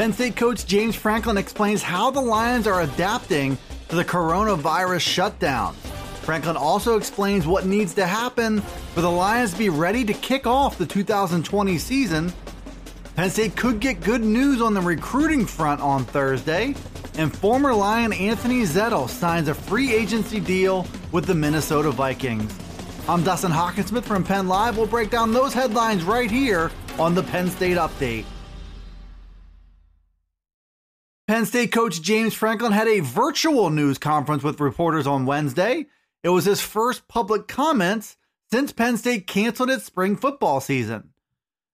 Penn State coach James Franklin explains how the Lions are adapting to the coronavirus shutdown. Franklin also explains what needs to happen for the Lions to be ready to kick off the 2020 season. Penn State could get good news on the recruiting front on Thursday, and former Lion Anthony Zettel signs a free agency deal with the Minnesota Vikings. I'm Dustin Hockensmith from Penn Live. We'll break down those headlines right here on the Penn State Update. Penn State coach James Franklin had a virtual news conference with reporters on Wednesday. It was his first public comments since Penn State canceled its spring football season.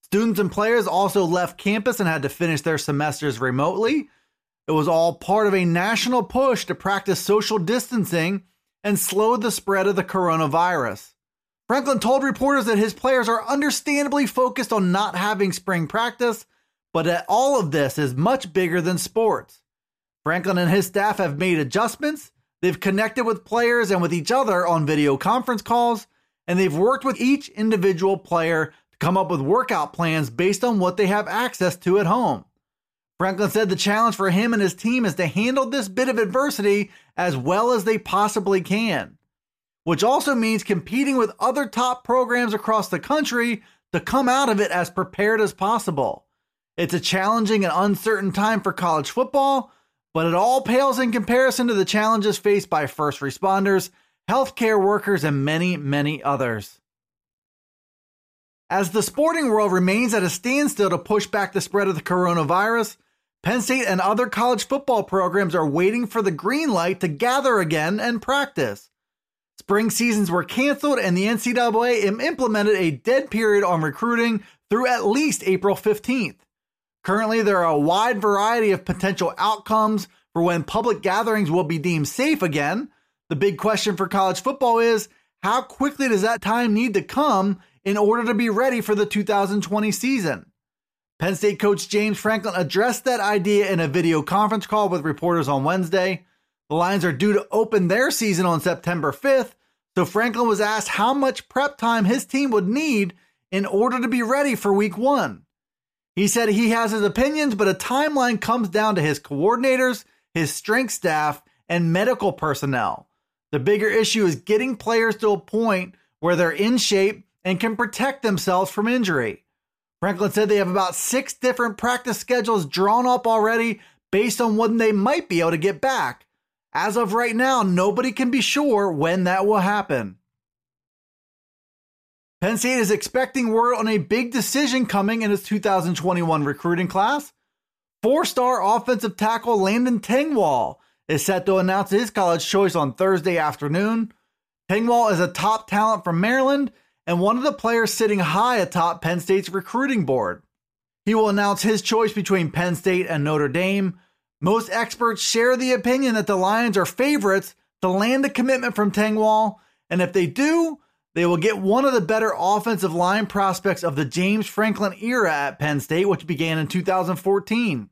Students and players also left campus and had to finish their semesters remotely. It was all part of a national push to practice social distancing and slow the spread of the coronavirus. Franklin told reporters that his players are understandably focused on not having spring practice but uh, all of this is much bigger than sports. Franklin and his staff have made adjustments, they've connected with players and with each other on video conference calls, and they've worked with each individual player to come up with workout plans based on what they have access to at home. Franklin said the challenge for him and his team is to handle this bit of adversity as well as they possibly can, which also means competing with other top programs across the country to come out of it as prepared as possible. It's a challenging and uncertain time for college football, but it all pales in comparison to the challenges faced by first responders, healthcare workers, and many, many others. As the sporting world remains at a standstill to push back the spread of the coronavirus, Penn State and other college football programs are waiting for the green light to gather again and practice. Spring seasons were canceled, and the NCAA implemented a dead period on recruiting through at least April 15th. Currently, there are a wide variety of potential outcomes for when public gatherings will be deemed safe again. The big question for college football is how quickly does that time need to come in order to be ready for the 2020 season? Penn State coach James Franklin addressed that idea in a video conference call with reporters on Wednesday. The Lions are due to open their season on September 5th, so Franklin was asked how much prep time his team would need in order to be ready for week one. He said he has his opinions, but a timeline comes down to his coordinators, his strength staff, and medical personnel. The bigger issue is getting players to a point where they're in shape and can protect themselves from injury. Franklin said they have about six different practice schedules drawn up already based on when they might be able to get back. As of right now, nobody can be sure when that will happen. Penn State is expecting word on a big decision coming in its 2021 recruiting class. Four star offensive tackle Landon Tengwall is set to announce his college choice on Thursday afternoon. Tengwall is a top talent from Maryland and one of the players sitting high atop Penn State's recruiting board. He will announce his choice between Penn State and Notre Dame. Most experts share the opinion that the Lions are favorites to land a commitment from Tengwall, and if they do, they will get one of the better offensive line prospects of the James Franklin era at Penn State, which began in 2014.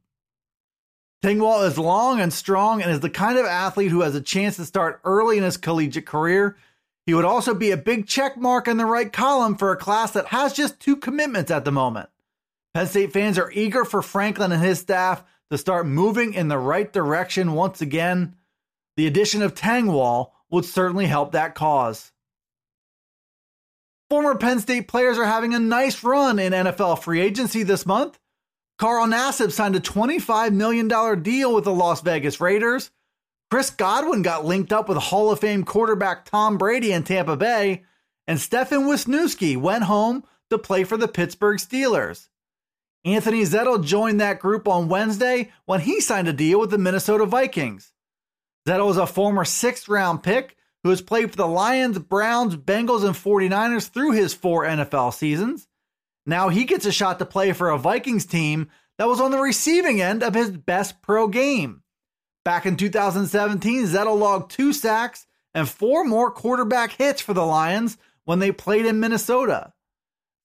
Tengwall is long and strong and is the kind of athlete who has a chance to start early in his collegiate career. He would also be a big check mark in the right column for a class that has just two commitments at the moment. Penn State fans are eager for Franklin and his staff to start moving in the right direction once again. The addition of Tengwall would certainly help that cause. Former Penn State players are having a nice run in NFL free agency this month. Carl Nassib signed a $25 million deal with the Las Vegas Raiders. Chris Godwin got linked up with Hall of Fame quarterback Tom Brady in Tampa Bay. And Stefen Wisniewski went home to play for the Pittsburgh Steelers. Anthony Zettel joined that group on Wednesday when he signed a deal with the Minnesota Vikings. Zettel is a former sixth round pick who has played for the Lions, Browns, Bengals, and 49ers through his four NFL seasons. Now he gets a shot to play for a Vikings team that was on the receiving end of his best pro game. Back in 2017, Zettel logged two sacks and four more quarterback hits for the Lions when they played in Minnesota.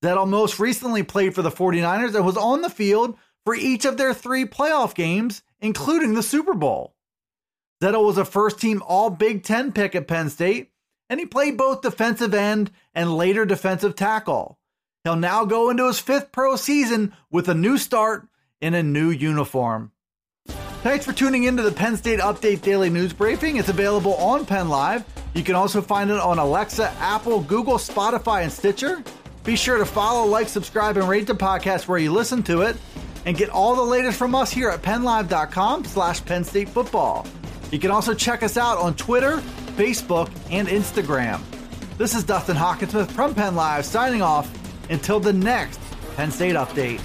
Zettel most recently played for the 49ers and was on the field for each of their three playoff games, including the Super Bowl. Zettel was a first team All Big Ten pick at Penn State, and he played both defensive end and later defensive tackle. He'll now go into his fifth pro season with a new start in a new uniform. Thanks for tuning in to the Penn State Update Daily News Briefing. It's available on Penn Live. You can also find it on Alexa, Apple, Google, Spotify, and Stitcher. Be sure to follow, like, subscribe, and rate the podcast where you listen to it. And get all the latest from us here at PennLive.com slash Penn State Football. You can also check us out on Twitter, Facebook, and Instagram. This is Dustin Hockensmith from Penn Live signing off until the next Penn State Update.